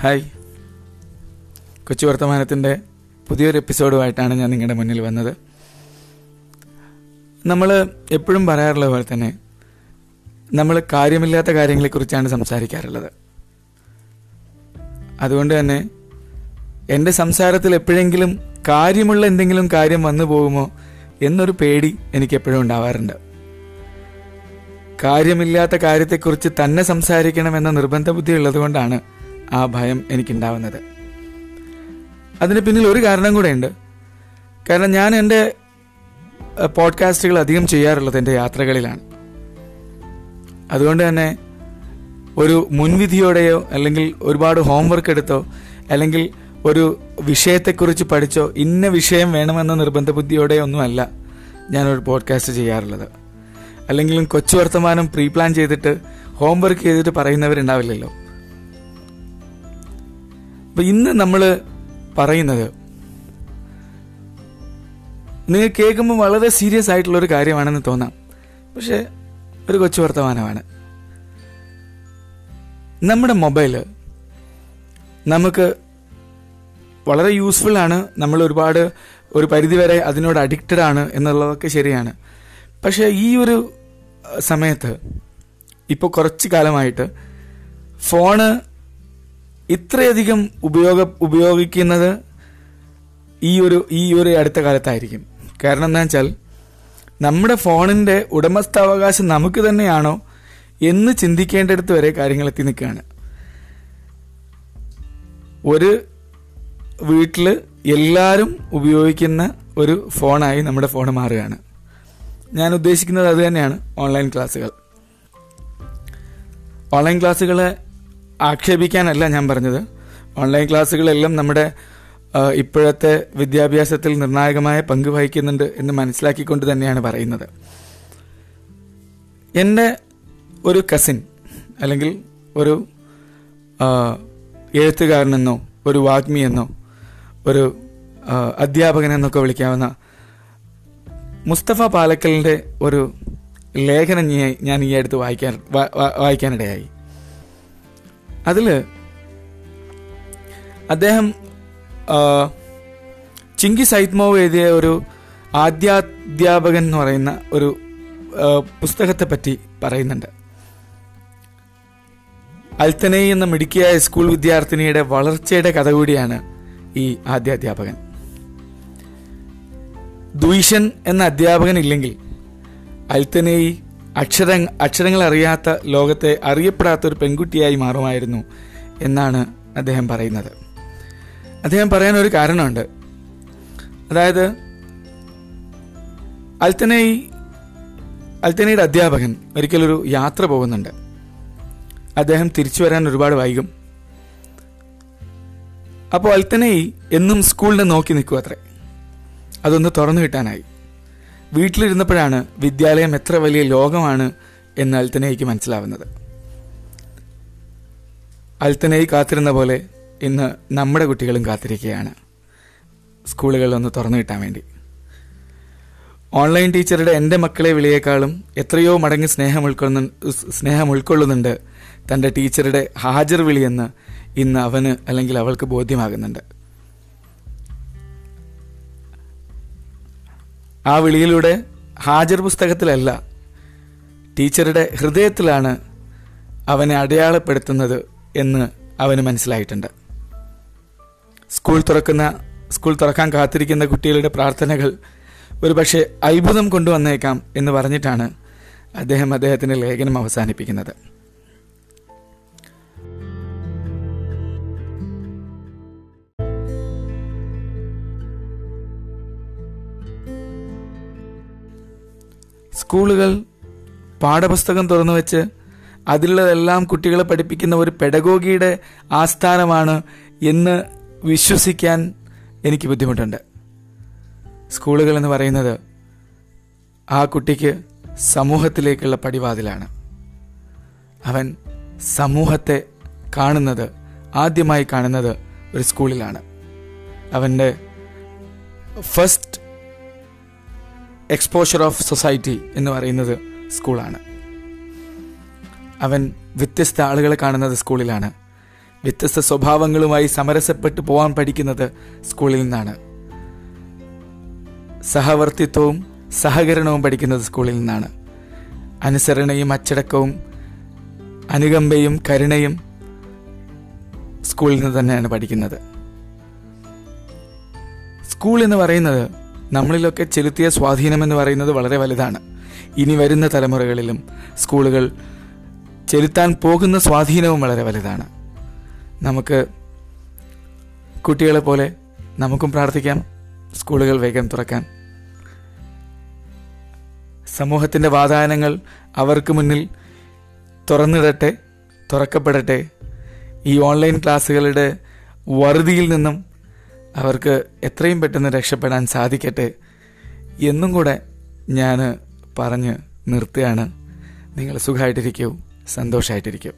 Hi. കൊച്ചു വർത്തമാനത്തിന്റെ പുതിയൊരു എപ്പിസോഡുമായിട്ടാണ് ഞാൻ നിങ്ങളുടെ മുന്നിൽ വന്നത്. നമ്മൾ എപ്പോഴും പറയാറുള്ള പോലെ തന്നെ നമ്മൾ കാര്യമില്ലാത്ത കാര്യങ്ങളെക്കുറിച്ചാണ് സംസാരിക്കാറുള്ളത്. അതുകൊണ്ട് തന്നെ എന്റെ സംസാരത്തിൽ എപ്പോഴെങ്കിലും കാര്യമുള്ള എന്തെങ്കിലും കാര്യം വന്നു പോകുമോ എന്നൊരു പേടി എനിക്ക് എപ്പോഴും ഉണ്ടാവാറുണ്ട്. കാര്യമില്ലാത്ത കാര്യത്തെക്കുറിച്ച് തന്നെ സംസാരിക്കണമെന്ന നിർബന്ധ ബുദ്ധി ഉള്ളതുകൊണ്ടാണ് ആ ഭയം എനിക്കുണ്ടാവുന്നത്. അതിന് പിന്നിൽ ഒരു കാരണം കൂടെ ഉണ്ട് കാരണം ഞാൻ എന്റെ പോഡ്കാസ്റ്റുകൾ അധികം ചെയ്യാറുള്ളത് എന്റെ യാത്രകളിലാണ്. അതുകൊണ്ട് തന്നെ ഒരു മുൻവിധിയോടെയോ അല്ലെങ്കിൽ ഒരുപാട് ഹോംവർക്ക് എടുത്തോ അല്ലെങ്കിൽ ഒരു വിഷയത്തെക്കുറിച്ച് പഠിച്ചോ ഇന്ന വിഷയം വേണമെന്ന നിർബന്ധ ബുദ്ധിയോടെ ഒന്നുമല്ല ഞാനൊരു പോഡ്കാസ്റ്റ് ചെയ്യാറുള്ളത്. അല്ലെങ്കിലും കൊച്ചു വർത്തമാനം പ്രീ പ്ലാൻ ചെയ്തിട്ട് ഹോംവർക്ക് ചെയ്തിട്ട് പറയുന്നവരുണ്ടാവില്ലല്ലോ. അപ്പൊ ഇന്ന് നമ്മൾ പറയുന്നത് നിങ്ങൾ കേൾക്കുമ്പോൾ വളരെ സീരിയസ് ആയിട്ടുള്ള ഒരു കാര്യമാണെന്ന് തോന്നാം. പക്ഷെ ഒരു കൊച്ചു വർത്തമാനമാണ്. നമ്മുടെ മൊബൈൽ നമുക്ക് വളരെ യൂസ്ഫുൾ ആണ്. നമ്മൾ ഒരുപാട് ഒരു പരിധിവരെ അതിനോട് അഡിക്റ്റഡ് ആണ് എന്നുള്ളതൊക്കെ ശരിയാണ്. പക്ഷേ ഈ ഒരു സമയത്ത് ഇപ്പോൾ കുറച്ച് കാലമായിട്ട് ഫോണ് ഇത്രയധികം ഉപയോഗ ഉപയോഗിക്കുന്നത് ഈ ഒരു ഈ ഒരു അടുത്ത കാലത്തായിരിക്കും. കാരണം എന്താ വെച്ചാൽ നമ്മുടെ ഫോണിന്റെ ഉടമസ്ഥാവകാശം നമുക്ക് തന്നെയാണോ എന്ന് ചിന്തിക്കേണ്ടടുത്ത് വരെ കാര്യങ്ങൾ എത്തി നിൽക്കുകയാണ്. ഒരു വീട്ടിൽ എല്ലാവരും ഉപയോഗിക്കുന്ന ഒരു ഫോണായി നമ്മുടെ ഫോൺ മാറുകയാണ്. ഞാൻ ഉദ്ദേശിക്കുന്നത് അത് തന്നെയാണ് ഓൺലൈൻ ക്ലാസ്സുകൾ. ഓൺലൈൻ ക്ലാസ്സുകളെ ആക്ഷേപിക്കാനല്ല ഞാൻ പറഞ്ഞത്. ഓൺലൈൻ ക്ലാസ്സുകളെല്ലാം നമ്മുടെ ഇപ്പോഴത്തെ വിദ്യാഭ്യാസത്തിൽ നിർണായകമായ പങ്ക് വഹിക്കുന്നുണ്ട് എന്ന് മനസ്സിലാക്കിക്കൊണ്ട് തന്നെയാണ് പറയുന്നത്. എന്റെ ഒരു കസിൻ അല്ലെങ്കിൽ ഒരു എഴുത്തുകാരനെന്നോ ഒരു വാഗ്മിയെന്നോ ഒരു അധ്യാപകനെന്നൊക്കെ വിളിക്കാവുന്ന മുസ്തഫ പാലക്കലിന്റെ ഒരു ലേഖനം ഞാൻ- ഈ അടുത്ത് വായിക്കാൻ വായിക്കാനിടയായി. അതിൽ അദ്ദേഹം ചിങ്കി സൈത്മോവ് എഴുതിയ ഒരു ആദ്യാധ്യാപകൻ എന്ന് പറയുന്ന ഒരു പുസ്തകത്തെ പറ്റി പറയുന്നുണ്ട്. അൽത്തനൈ എന്ന മിടുക്കിയായ സ്കൂൾ വിദ്യാർത്ഥിനിയുടെ വളർച്ചയുടെ കഥ കൂടിയാണ് ഈ ആദ്യാധ്യാപകൻ. ദുയിഷൻ എന്ന അധ്യാപകൻ ഇല്ലെങ്കിൽ അൽത്തനേയി അക്ഷര അക്ഷരങ്ങൾ അറിയാത്ത ലോകത്തെ അറിയപ്പെടാത്ത ഒരു പെൺകുട്ടിയായി മാറുമായിരുന്നു എന്നാണ് അദ്ദേഹം പറയുന്നത്. അദ്ദേഹം പറയാൻ ഒരു കാരണമുണ്ട്. അതായത് അൽത്തനൈ അൽത്തനയുടെ അധ്യാപകൻ ഒരിക്കലൊരു യാത്ര പോകുന്നുണ്ട്. അദ്ദേഹം തിരിച്ചു വരാൻ ഒരുപാട് വൈകും. അപ്പോൾ അൽത്തനൈ എന്നും സ്കൂളിനെ നോക്കി നിൽക്കും അത്രേ അതൊന്ന് തുറന്നു കിട്ടാനായി. വീട്ടിലിരുന്നപ്പോഴാണ് വിദ്യാലയം എത്ര വലിയ ലോകമാണ് എന്ന് അൽത്തനയ്ക്ക് മനസ്സിലാവുന്നത്. അൽത്തനയി കാത്തിരുന്ന പോലെ ഇന്ന് നമ്മുടെ കുട്ടികളും കാത്തിരിക്കുകയാണ്. സ്കൂളുകളിലൊന്ന് തുറന്നു കിട്ടാൻ വേണ്ടി. ഓൺലൈൻ ടീച്ചറുടെ എന്റെ മക്കളെ വിളിയേക്കാളും എത്രയോ മടങ്ങി സ്നേഹം ഉൾക്കൊള്ളുന്ന സ്നേഹം ഉൾക്കൊള്ളുന്നുണ്ട് തന്റെ ടീച്ചറുടെ ഹാജർ വിളിയെന്ന് ഇന്ന് അവന് അല്ലെങ്കിൽ അവൾക്ക് ബോധ്യമാകുന്നുണ്ട്. ആ വിളിയിലൂടെ ഹാജർ പുസ്തകത്തിലല്ല ടീച്ചറുടെ ഹൃദയത്തിലാണ് അവനെ അടയാളപ്പെടുത്തുന്നത് എന്ന് അവന് മനസ്സിലായിട്ടുണ്ട്. സ്കൂൾ തുറക്കുന്ന സ്കൂൾ തുറക്കാൻ കാത്തിരിക്കുന്ന കുട്ടികളുടെ പ്രാർത്ഥനകൾ ഒരുപക്ഷെ അത്ഭുതം കൊണ്ടുവന്നേക്കാം എന്ന് പറഞ്ഞിട്ടാണ് അദ്ദേഹം അദ്ദേഹത്തിന്റെ ലേഖനം അവസാനിപ്പിക്കുന്നത്. സ്കൂളുകൾ പാഠപുസ്തകം തുറന്നു വെച്ച് അതിലുള്ളതെല്ലാം കുട്ടികളെ പഠിപ്പിക്കുന്ന ഒരു പെഡഗോഗിയുടെ ആസ്ഥാനമാണ് എന്ന് വിശ്വസിക്കാൻ എനിക്ക് ബുദ്ധിമുട്ടുണ്ട്. സ്കൂളുകൾ എന്ന് പറയുന്നത് ആ കുട്ടിക്ക് സമൂഹത്തിലേക്കുള്ള പടിവാതിലാണ്. അവൻ സമൂഹത്തെ കാണുന്നത് ആദ്യമായി കാണുന്നത് ഒരു സ്കൂളിലാണ്. അവന്റെ ഫസ്റ്റ് എക്സ്പോഷർ ഓഫ് സൊസൈറ്റി എന്ന് പറയുന്നത് സ്കൂളാണ്. അവൻ വ്യത്യസ്ത ആളുകളെ കാണുന്നത് സ്കൂളിലാണ്. വ്യത്യസ്ത സ്വഭാവങ്ങളുമായി സമരസപ്പെട്ട് പോകാൻ പഠിക്കുന്നത് സ്കൂളിൽ നിന്നാണ്. സഹവർത്തിത്വവും സഹകരണവും പഠിക്കുന്നത് സ്കൂളിൽ നിന്നാണ്. അനുസരണയും അച്ചടക്കവും അനുകമ്പയും കരുണയും സ്കൂളിൽ നിന്ന് തന്നെയാണ് പഠിക്കുന്നത്. സ്കൂൾ എന്ന് പറയുന്നത് നമ്മളിലൊക്കെ ചെലുത്തിയ സ്വാധീനം എന്ന് പറയുന്നത് വളരെ വലുതാണ്. ഇനി വരുന്ന തലമുറകളിലും സ്കൂളുകൾ ചെലുത്താൻ പോകുന്ന സ്വാധീനവും വളരെ വലുതാണ്. നമുക്ക് കുട്ടികളെ പോലെ നമുക്കും പ്രാർത്ഥിക്കാം സ്കൂളുകൾ വേഗം തുറക്കാൻ സമൂഹത്തിന്റെ വാതായനങ്ങൾ അവർക്ക് മുന്നിൽ തുറന്നിടട്ടെ തുറക്കപ്പെടട്ടെ. ഈ ഓൺലൈൻ ക്ലാസ്സുകളുടെ വറുതിയിൽ നിന്നും അവർക്ക് എത്രയും പെട്ടെന്ന് രക്ഷപ്പെടാൻ സാധിക്കട്ടെ എന്നും കൂടെ ഞാൻ പറഞ്ഞ് നിർത്തുകയാണ്. നിങ്ങൾ സുഖമായിട്ടിരിക്കൂ സന്തോഷമായിട്ടിരിക്കൂ